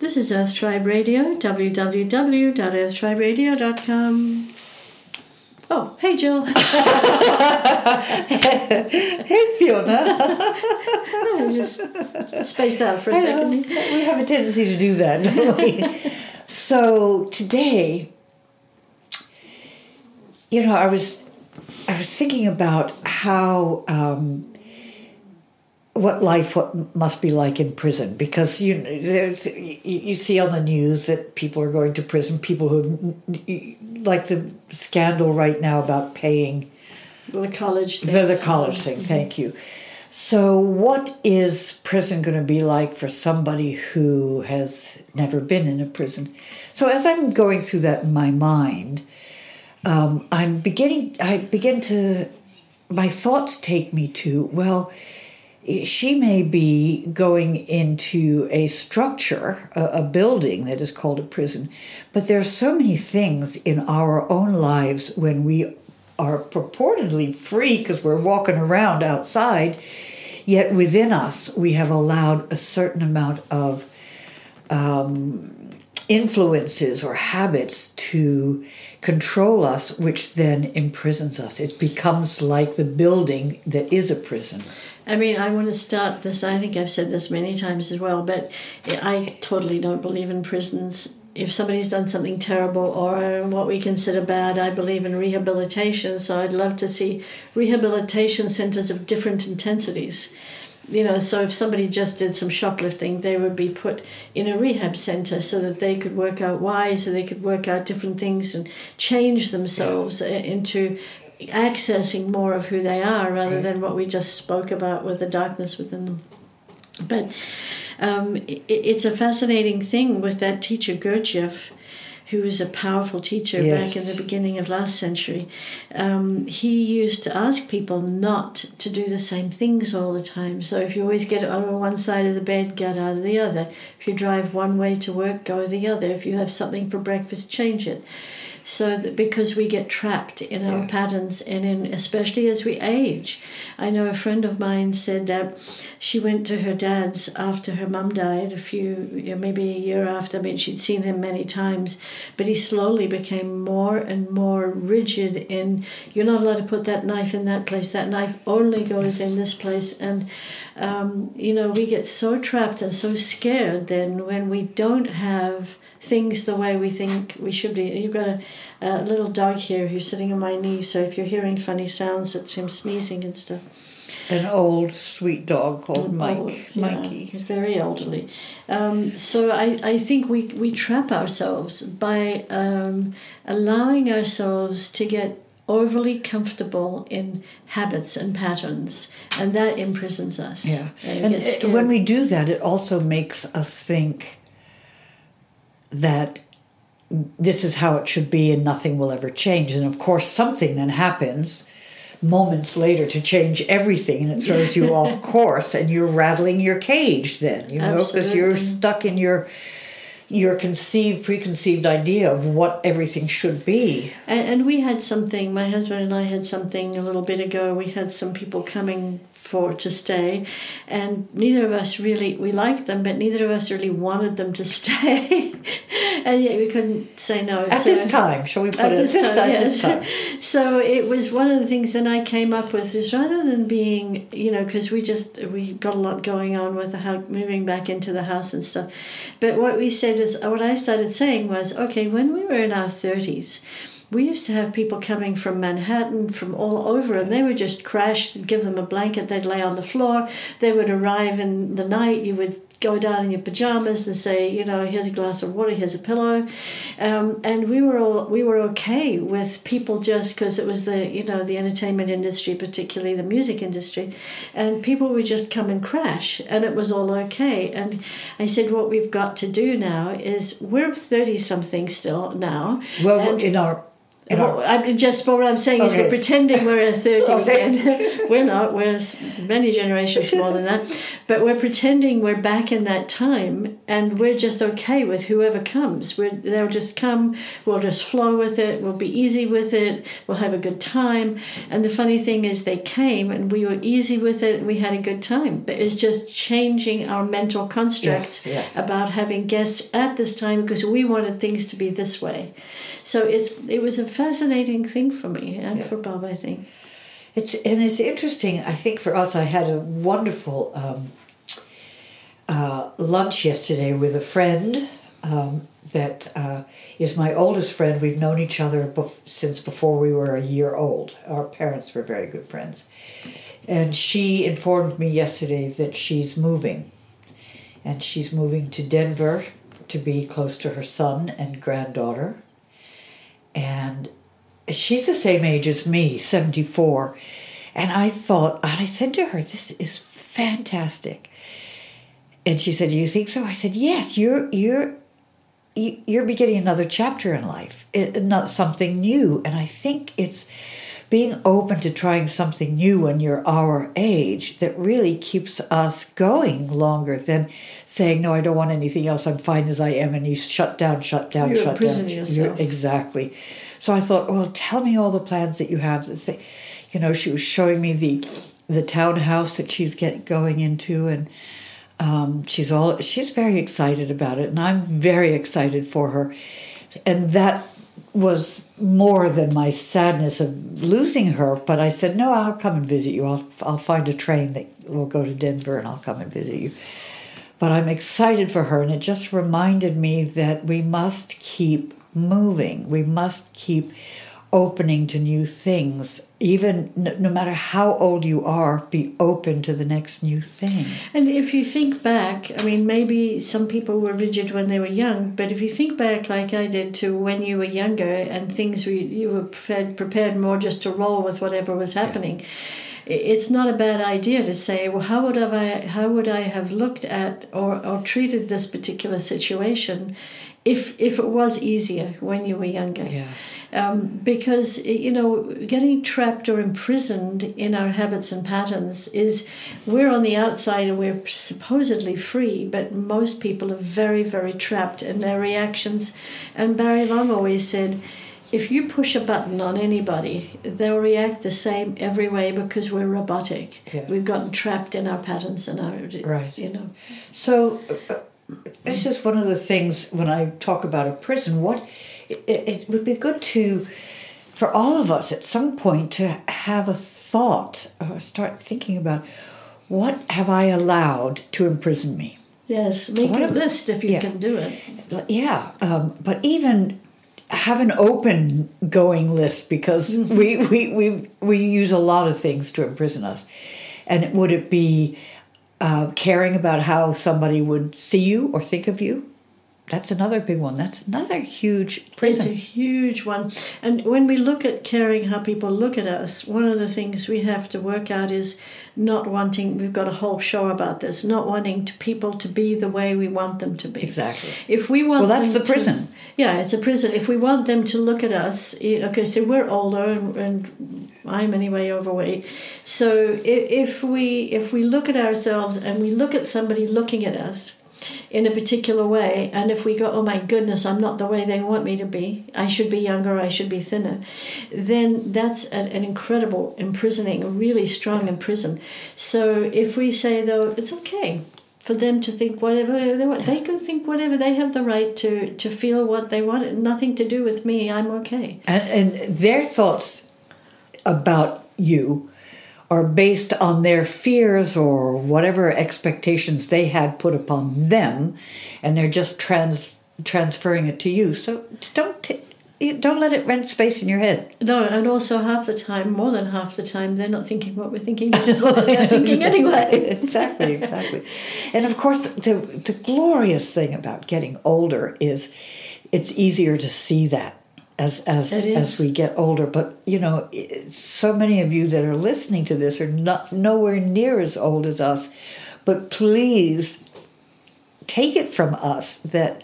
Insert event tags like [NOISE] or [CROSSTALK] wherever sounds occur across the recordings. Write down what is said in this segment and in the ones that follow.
This is Earth Tribe Radio, www.earthtriberadio.com. Oh, hey, Jill. [LAUGHS] hey, Fiona. [LAUGHS] I just spaced out for a second. We have a tendency to do that, don't we? [LAUGHS] so today, you know, I was I was thinking about how um, what life what must be like in prison because you there's you, see on the news that people are going to prison people who like the scandal right now about paying the college thing. The, the college thing, mm-hmm. thank you. So, what is prison going to be like for somebody who has never been in a prison? So, as I'm going through that in my mind, um, I'm beginning. I begin to. My thoughts take me to well. She may be going into a structure, a, a building that is called a prison, but there are so many things in our own lives when we are purportedly free because we're walking around outside, yet within us we have allowed a certain amount of um, influences or habits to control us, which then imprisons us. It becomes like the building that is a prison. I mean, I want to start this. I think I've said this many times as well, but I totally don't believe in prisons if somebody's done something terrible or what we consider bad, I believe in rehabilitation. So I'd love to see rehabilitation centers of different intensities. You know, so if somebody just did some shoplifting, they would be put in a rehab center so that they could work out why, so they could work out different things and change themselves yeah. into accessing more of who they are rather right. than what we just spoke about with the darkness within them. But um, it, it's a fascinating thing with that teacher Gurdjieff, who was a powerful teacher yes. back in the beginning of last century. Um, he used to ask people not to do the same things all the time. So if you always get on one side of the bed, get out of the other. If you drive one way to work, go the other. If you have something for breakfast, change it so that because we get trapped in our yeah. patterns and in especially as we age. I know a friend of mine said that she went to her dad's after her mum died a few you know, maybe a year after. I mean she'd seen him many times but he slowly became more and more rigid in you're not allowed to put that knife in that place. That knife only goes in this place. And um, you know we get so trapped and so scared then when we don't have things the way we think we should be. You've got a, a little dog here who's sitting on my knee, so if you're hearing funny sounds, it's him sneezing and stuff. An old sweet dog called Mike. Old, yeah, Mikey. He's very elderly. Um, so I, I think we, we trap ourselves by um, allowing ourselves to get overly comfortable in habits and patterns, and that imprisons us. Yeah. And, and when we do that, it also makes us think that this is how it should be and nothing will ever change. And of course, something then happens moments later to change everything and it throws you [LAUGHS] off course and you're rattling your cage then, you know, because you're stuck in your your conceived preconceived idea of what everything should be. And, and, we had something my husband and i had something a little bit ago. We had some people coming for to stay. And neither of us really we liked them but neither of us really wanted them to [LAUGHS] stay. And yet we couldn't say no. At so, this time shall we put at it? this, this time, time, yes. this time. So it was one of the things that i came up with is rather than being you know because we just we got a lot going on with the house moving back into the house and stuff. But what we said what i started saying was okay when we were in our 30s we used to have people coming from Manhattan, from all over, and they would just crash, give them a blanket, they'd lay on the floor. They would arrive in the night, you would go down in your pajamas and say, you know, here's a glass of water, here's a pillow, um, and we were all we were okay with people just because it was the you know the entertainment industry, particularly the music industry, and people would just come and crash, and it was all okay. And I said, what we've got to do now is we're thirty something still now. Well, in our Well, I mean, just for what I'm saying is we're pretending we're at 30 [LAUGHS] Okay. again. we're not. We're many generations more than that. But we're pretending we're back in that time and we're just okay with whoever comes. We're, they'll just come. We'll just flow with it. We'll be easy with it. We'll have a good time. And the funny thing is they came and we were easy with it and we had a good time. But it's just changing our mental constructs yeah. about having guests at this time because we wanted things to be this way. So it's it was a fascinating thing for me and Yeah. for Bob, I think. It's and it's interesting. I think for us, I had a wonderful um, uh, lunch yesterday with a friend um, that uh, is my oldest friend. We've known each other bef- since before we were a year old. Our parents were very good friends, and she informed me yesterday that she's moving, and she's moving to Denver to be close to her son and granddaughter, and she's the same age as me, 74. And I thought, and I said to her, this is fantastic. And she said, "Do you think so?" I said, "Yes. You're you're you- you're beginning another chapter in life, not something new." And I think it's being open to trying something new when you're our age that really keeps us going longer than saying, "No, I don't want anything else. I'm fine as I am." And you shut down, shut down, You shut down. yourself. exactly. So I thought, well, tell me all the plans that you have. To say, you know, she was showing me the the townhouse that she's get going into, and um, she's all she's very excited about it, and I'm very excited for her, and that was more than my sadness of losing her. But I said, no, I'll come and visit you. I'll I'll find a train that will go to Denver, and I'll come and visit you. But I'm excited for her, and it just reminded me that we must keep moving. We must keep opening to new things. Even no, no matter how old you are, be open to the next new thing. And if you think back, I mean, maybe some people were rigid when they were young, but if you think back, like I did, to when you were younger and things we, you were prepared, prepared more just to roll with whatever was happening. i- It's not a bad idea to say, well, how would have I, how would I have looked at or, or treated this particular situation, if if it was easier when you were younger? Yeah. um, because you know getting trapped or imprisoned in our habits and patterns is we're on the outside and we're supposedly free but most people are very very trapped in their reactions and barry long always said if you push a button on anybody they'll react the same every way because we're robotic Yeah. we've gotten trapped in our patterns and our Right. you know So, uh, this is one of the things when I talk about a prison. What it, it would be good to, for all of us at some point, to have a thought or start thinking about what have I allowed to imprison me. yes make What a list if you yeah. can do it Yeah, um, but even have an open going list because we, we, we, we use a lot of things to imprison us. And would it be uh, caring about how somebody would see you or think of you? That's another big one. That's another huge prison. It's a huge one. And when we look at caring how people look at us, one of the things we have to work out is not wanting, we've got a whole show about this, not wanting to people to be the way we want them to be. Exactly. If we want Well, that's the to- prison. yeah, it's a prison. If we want them to look at us, eh, okay, so we're older and, and I'm anyway overweight. So if we if we look at ourselves and we look at somebody looking at us in a particular way, and if we go, oh my goodness, I'm not the way they want me to be. I should be younger. I should be thinner. Then that's an, an incredible imprisoning, a really strong imprison. So if we say though, it's okay for them to think whatever they want. They can think whatever. They have the right to, to feel what they want. Nothing to do with me. I'm okay. And, and their thoughts about you are based on their fears or whatever expectations they had put upon them, and they're just trans transferring it to you. So don't t- you don't let it rent space in your head. No, and also half the time, more than half the time, they're not thinking what we're thinking. [LAUGHS] they're thinking anyway. [LAUGHS] exactly, exactly. And of course, the the glorious thing about getting older is it's easier to see that as as as we get older. But you know, so many of you that are listening to this are not nowhere near as old as us. But please take it from us that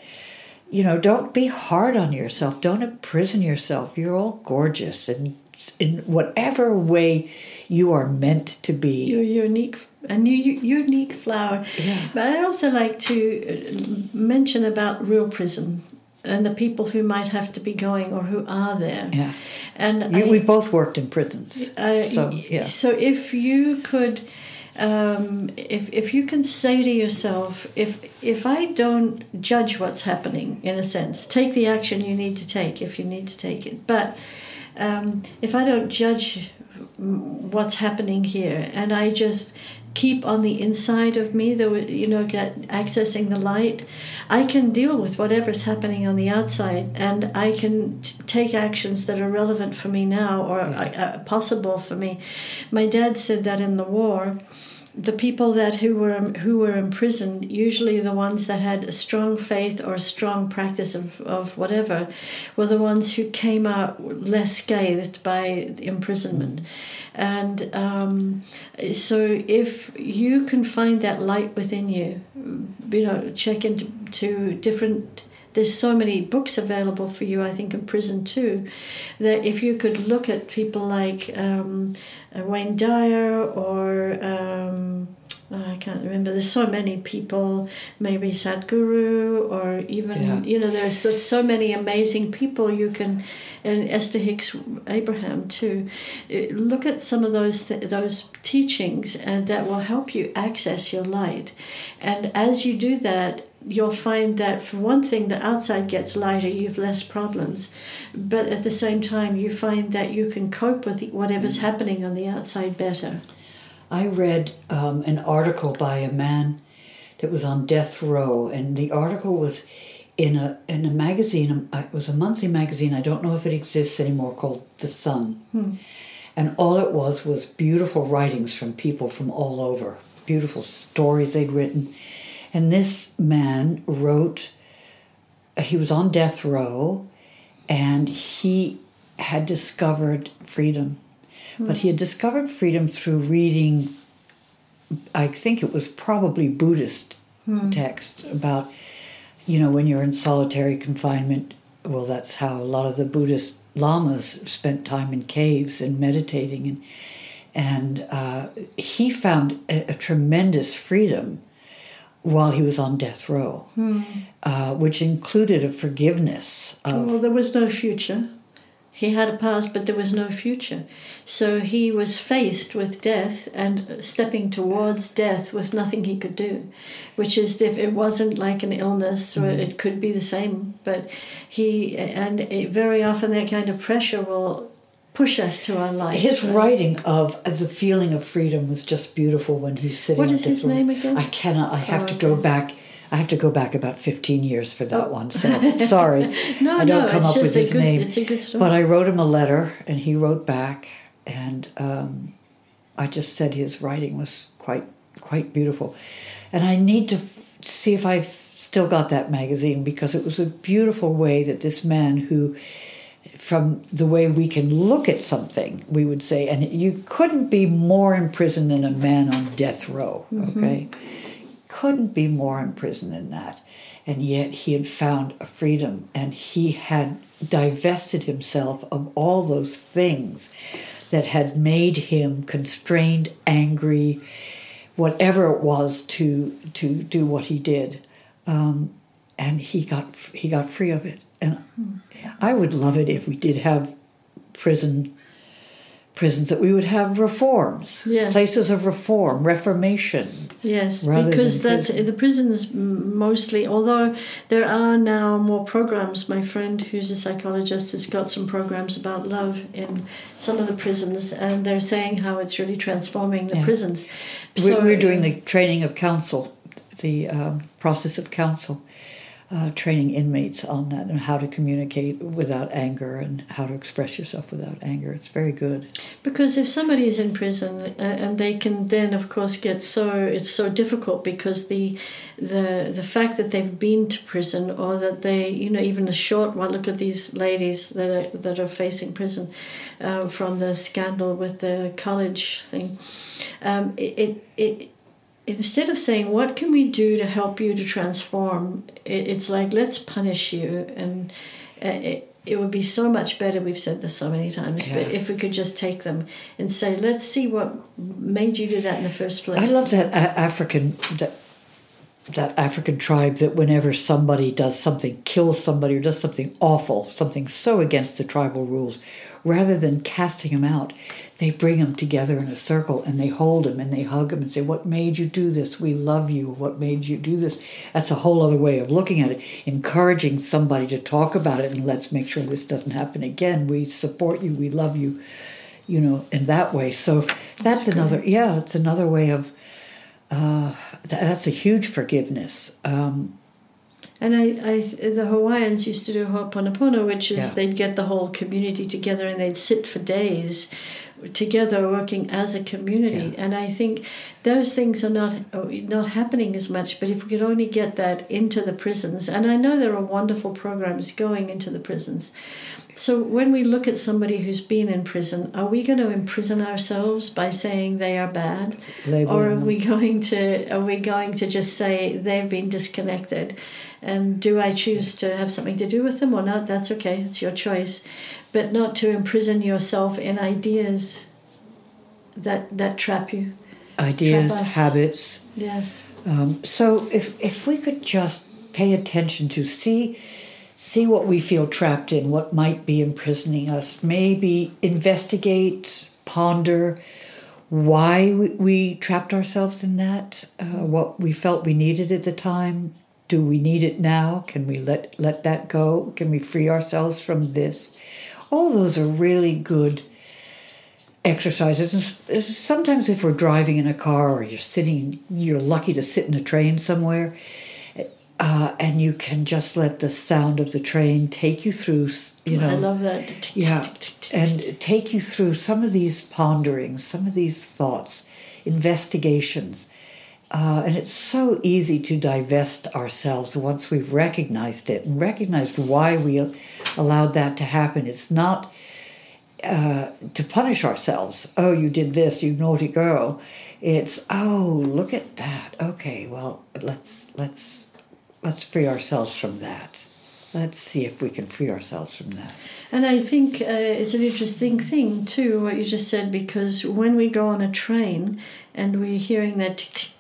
you know, don't be hard on yourself. Don't imprison yourself. You're all gorgeous and in whatever way you are meant to be. You're unique, a new unique flower. Yeah. But I also like to uh, mention about real prism and the people who might have to be going or who are there. Yeah. And You, I- we both worked in prisons. Uh, so, yeah. So if you could, um, if if you can say to yourself, if if I don't judge what's happening, in a sense, take the action you need to take if you need to take it. But um, if I don't judge mm, what's happening here, and I just keep on the inside of me, the you know, get accessing the light, I can deal with whatever's happening on the outside, and I can t- take actions that are relevant for me now or uh, uh, possible for me. My dad said that in the war, the people that who were who were imprisoned, usually the ones that had a strong faith or a strong practice of, of whatever, were the ones who came out less scathed by imprisonment. And um, so, if you can find that light within you, you know, check into to different there's so many books available for you, I think, in prison too, that if you could look at people like um, uh, Wayne Dyer or um, I can't remember. There's so many people, maybe Sadhguru or even Yeah. you know there's so, so many amazing people you can, and Esther Hicks Abraham too. Uh, Look at some of those th- those teachings, and that will help you access your light. And as you do that, you'll find that for one thing the outside gets lighter you have less problems but at the same time you find that you can cope with whatever's happening on the outside better I read um, an article by a man that was on death row, and the article was in a in a magazine. uh, It was a monthly magazine. I don't know if it exists anymore, called The Sun. And all it was was beautiful writings from people from all over, beautiful stories they'd written. And this man wrote. He was on death row, and he had discovered freedom. But he had discovered freedom through reading, I think it was probably Buddhist text about, you know, when you're in solitary confinement. Well, that's how a lot of the Buddhist lamas spent time in caves and meditating. And, and uh, he found a, a tremendous freedom while he was on death row, uh, which included a forgiveness of well there was no future. He had a past but there was no future. So he was faced with death and stepping towards death with nothing he could do which is if it wasn't like an illness or it could be the same but he and very often that kind of pressure will push us to our light His right? writing of the feeling of freedom was just beautiful when he's sitting. What at is his name again? I cannot. I have Oh, to go okay. back. I have to go back about fifteen years for that one. So sorry, [LAUGHS] No, I don't no, come up with his good- name. it's a good story. But I wrote him a letter, and he wrote back, and um, I just said his writing was quite quite beautiful, and I need to f- see if I've still got that magazine because it was a beautiful way that this man who from the way we can look at something, we would say, and you couldn't be more in prison than a man on death row, okay? Couldn't be more in prison than that. And yet he had found a freedom and he had divested himself of all those things that had made him constrained, angry, whatever it was to to do what he did. Um, and he got he got free of it. And I would love it if we did have prison prisons that we would have reforms, Yes. places of reform, reformation. Yes, because that prison. the prisons mostly, although there are now more programs. My friend, who's a psychologist, has got some programs about love in some of the prisons, and they're saying how it's really transforming the Yeah. prisons. We, we're doing the training of council, the um, process of council, uh, training inmates on that and how to communicate without anger and how to express yourself without anger. It's very good. Because if somebody is in prison uh, and they can then, of course, get so it's so difficult because the the the fact that they've been to prison or that they you know even a short one look at these ladies that are, that are facing prison uh, from the scandal with the college thing. Um, it, it it instead of saying what can we do to help you to transform it, it's like let's punish you and uh, it, it would be so much better we've said this so many times Yeah. but if we could just take them and say let's see what made you do that in the first place I love that African that that African tribe that whenever somebody does something, kills somebody or does something awful, something so against the tribal rules, rather than casting them out, they bring them together in a circle and they hold them and they hug them and say, "What made you do this? We love you. What made you do this?" That's a whole other way of looking at it, encouraging somebody to talk about it and let's make sure this doesn't happen again. We support you. We love you. You know, in that way. So that's, another. Yeah, it's another way of uh, th- that's a huge forgiveness. Um, And I, I, the Hawaiians used to do ho'oponopono, which is Yeah. they'd get the whole community together and they'd sit for days together working as a community. And I think those things are not not happening as much. But if we could only get that into the prisons, and I know there are wonderful programs going into the prisons. So when we look at somebody who's been in prison, are we going to imprison ourselves by saying they are bad? Labeling or are them. we going to are we going to just say they've been disconnected and do i choose to have something to do with them or not that's okay it's your choice but not to imprison yourself in ideas that that trap you ideas, Trap habits. yes Um, so if if we could just pay attention to see see what we feel trapped in, what might be imprisoning us, maybe investigate, ponder why we, we trapped ourselves in that, uh, what we felt we needed at the time. Do we need it now? Can we let let that go? Can we free ourselves from this? All those are really good exercises. And sometimes, if we're driving in a car or you're sitting, you're lucky to sit in a train somewhere, uh, and you can just let the sound of the train take you through. You know, i love that yeah, and take you through some of these ponderings, some of these thoughts, investigations. Uh, and it's so easy to divest ourselves once we've recognized it and recognized why we allowed that to happen. It's not uh, to punish ourselves. Oh, you did this, you naughty girl. It's oh, look at that. Okay, well, let's let's let's free ourselves from that. Let's see if we can free ourselves from that. And I think uh, it's an interesting thing too what you just said because when we go on a train and we're hearing that tick tick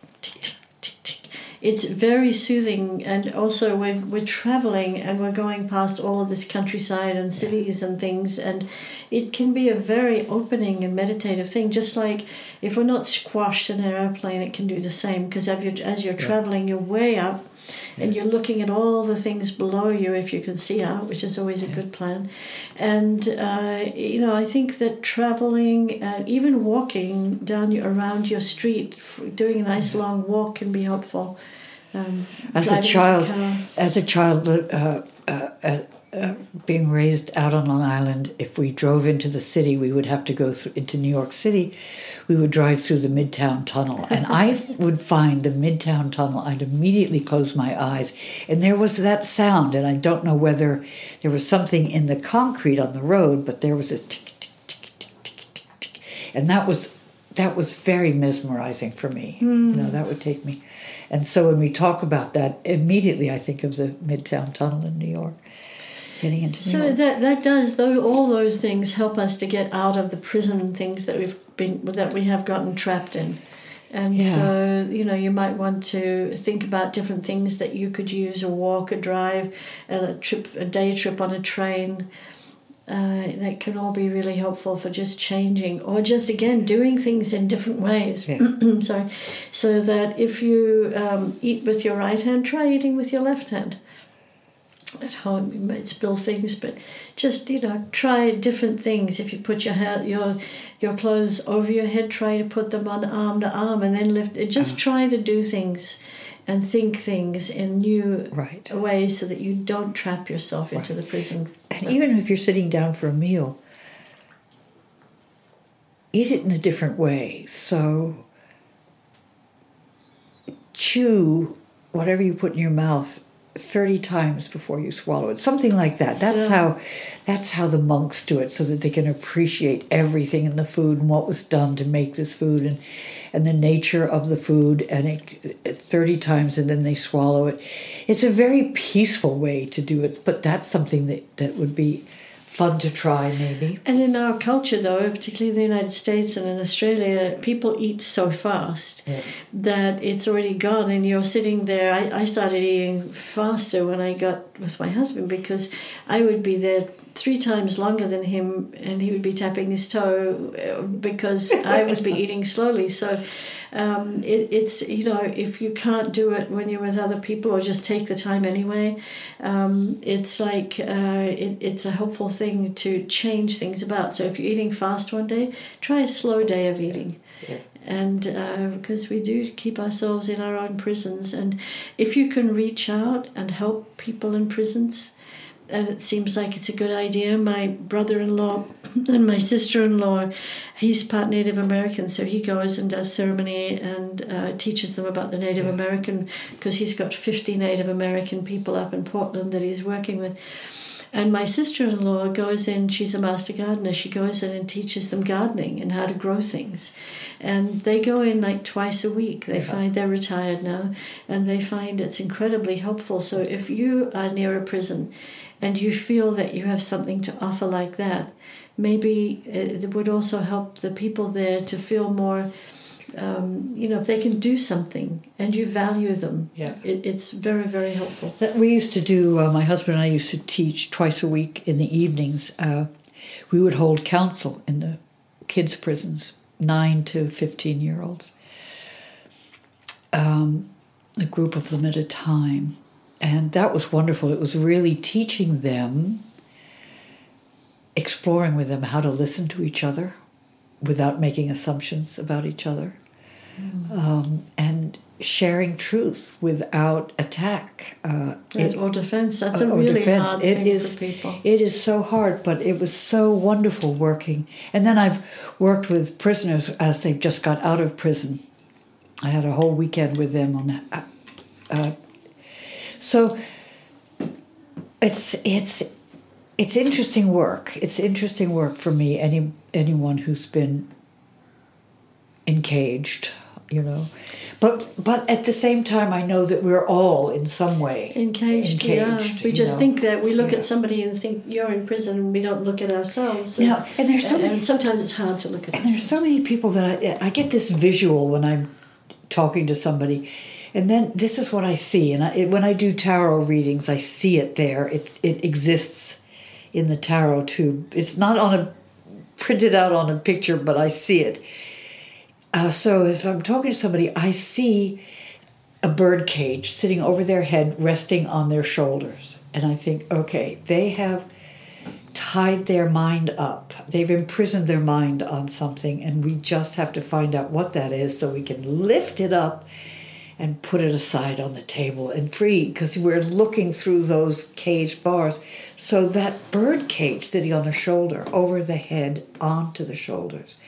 it's very soothing. And also when we're traveling and we're going past all of this countryside and cities and things, and it can be a very opening and meditative thing. Just like if we're not squashed in an airplane, it can do the same because as you're, as you're traveling, you're way up and you're looking at all the things below you if you can see out, which is always a good plan. And uh, you know, I think that traveling, uh, even walking down your, around your street, f- doing a nice long walk can be helpful. Um, As a child, as a child, uh, uh, uh, uh, being raised out on Long Island, if we drove into the city, we would have to go through, into New York City. We would drive through the Midtown Tunnel, and I [LAUGHS] would find the Midtown Tunnel. I'd immediately close my eyes, and there was that sound. And I don't know whether there was something in the concrete on the road, but there was a tick, tick, tick, tick, tick, tick, tick, and that was that was very mesmerizing for me. You know, that would take me. And so when we talk about that, immediately I think of the Midtown Tunnel in New York, getting into So that that does though all those things help us to get out of the prison things that we've been that we have gotten trapped in. And Yeah. so, you know, you might want to think about different things that you could use a walk, a drive, a trip, a day trip on a train. Uh, that can all be really helpful for just changing or just again doing things in different ways. Yeah. [CLEARS THROAT] Sorry, so that if you um, eat with your right hand, try eating with your left hand at home you might spill things but just you know try different things if you put your hand your your clothes over your head try to put them on arm to arm and then lift it just uh-huh. try to do things and think things in new Right. ways so that you don't trap yourself into the prison And even if you're sitting down for a meal, eat it in a different way. So chew whatever you put in your mouth 30 times before you swallow it. Something like that. That's Yeah. how that's how the monks do it so that they can appreciate everything in the food and what was done to make this food and and the nature of the food and it, it 30 times and then they swallow it. It's a very peaceful way to do it but that's something that that would be fun to try maybe And in our culture, though, particularly in the United States and in Australia, people eat so fast Yeah. that it's already gone, and you're sitting there. I, I started eating faster when I got with my husband because I would be there three times longer than him, and he would be tapping his toe uh, because I would be [LAUGHS] eating slowly. So. Um, it, it's you know if you can't do it when you're with other people or just take the time anyway um, it's like uh, it, it's a helpful thing to change things about. So if you're eating fast one day try a slow day of eating. Yeah. and because we do keep ourselves in our own prisons. And if you can reach out and help people in prisons and it seems like it's a good idea. My brother-in-law and my sister-in-law, he's part Native American, so he goes and does ceremony and uh, teaches them about the Native American because he's got fifty Native American people up in Portland that he's working with. And my sister-in-law goes in. She's a master gardener. She goes in and teaches them gardening and how to grow things. And they go in like twice a week. They Yeah. find they're retired now, and they find it's incredibly helpful. So if you are near a prison, and you feel that you have something to offer like that, maybe it would also help the people there to feel more. Um, you know, if they can do something and you value them, Yeah. it, it's very, very helpful. That we used to do. Uh, my husband and I used to teach twice a week in the evenings. Uh, we would hold council in the kids' prisons, nine to fifteen year olds. Um, a group of them at a time, and that was wonderful. It was really teaching them, exploring with them how to listen to each other, without making assumptions about each other, um, and sharing truth without attack. Uh, it- or defense. That's a really defense. hard It thing is- for people. It is so hard, but it was so wonderful working. And then I've worked with prisoners as they've just got out of prison. I had a whole weekend with them on. Uh, uh, so it's it's it's interesting work. It's interesting work for me. Any anyone who's been encaged, you know. But but at the same time, I know that we're all in some way Encaged, yeah. encaged, We you just know. think that we look Yeah. at somebody and think you're in prison, and we don't look at ourselves. Yeah, and there's so and, many- and sometimes it's hard to look at. And there's so many people that I, I get this visual when I'm talking to somebody, and then this is what I see. And I, it, when I do tarot readings, I see it there. It it exists in the tarot tube. It's not on a printed out on a picture, but I see it. Uh, so if I'm talking to somebody, I see a bird cage sitting over their head, resting on their shoulders, and I think, okay, they have tied their mind up. They've imprisoned their mind on something, and we just have to find out what that is so we can lift it up and put it aside on the table and free because we're looking through those cage bars. So that bird cage sitting on her shoulder, over the head, onto the shoulders.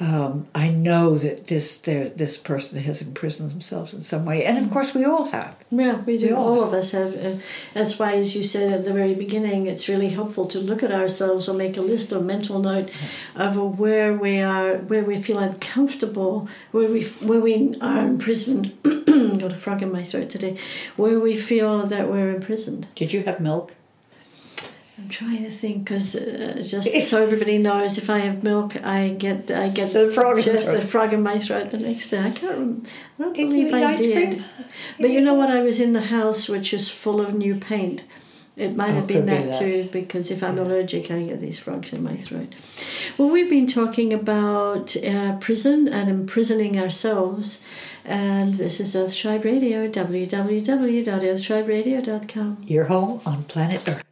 Um, I know that this there, this person has imprisoned themselves in some way, and of course we all have. Yeah, we do. We all all of us have. Uh, that's why, as you said at the very beginning, it's really helpful to look at ourselves or make a list or mental note of where we are, where we feel uncomfortable, where we where we are imprisoned. [CLEARS THROAT] Got a frog in my throat today. Where we feel that we're imprisoned. Did you have milk? I'm trying to think because uh, just so everybody knows, if I have milk, I get I get The frog in the just the frog in my throat the next day. I can't. Rem- I don't Did you believe eat I ice did. cream? But you know what? I was in the house which is full of new paint. It might Oh, have been could be that, that. too, because if I'm allergic, I get these frogs in my throat. Well, we've been talking about uh, prison and imprisoning ourselves, and this is Earth Tribe Radio, www.earthtriberadio.com. Your home on planet Earth.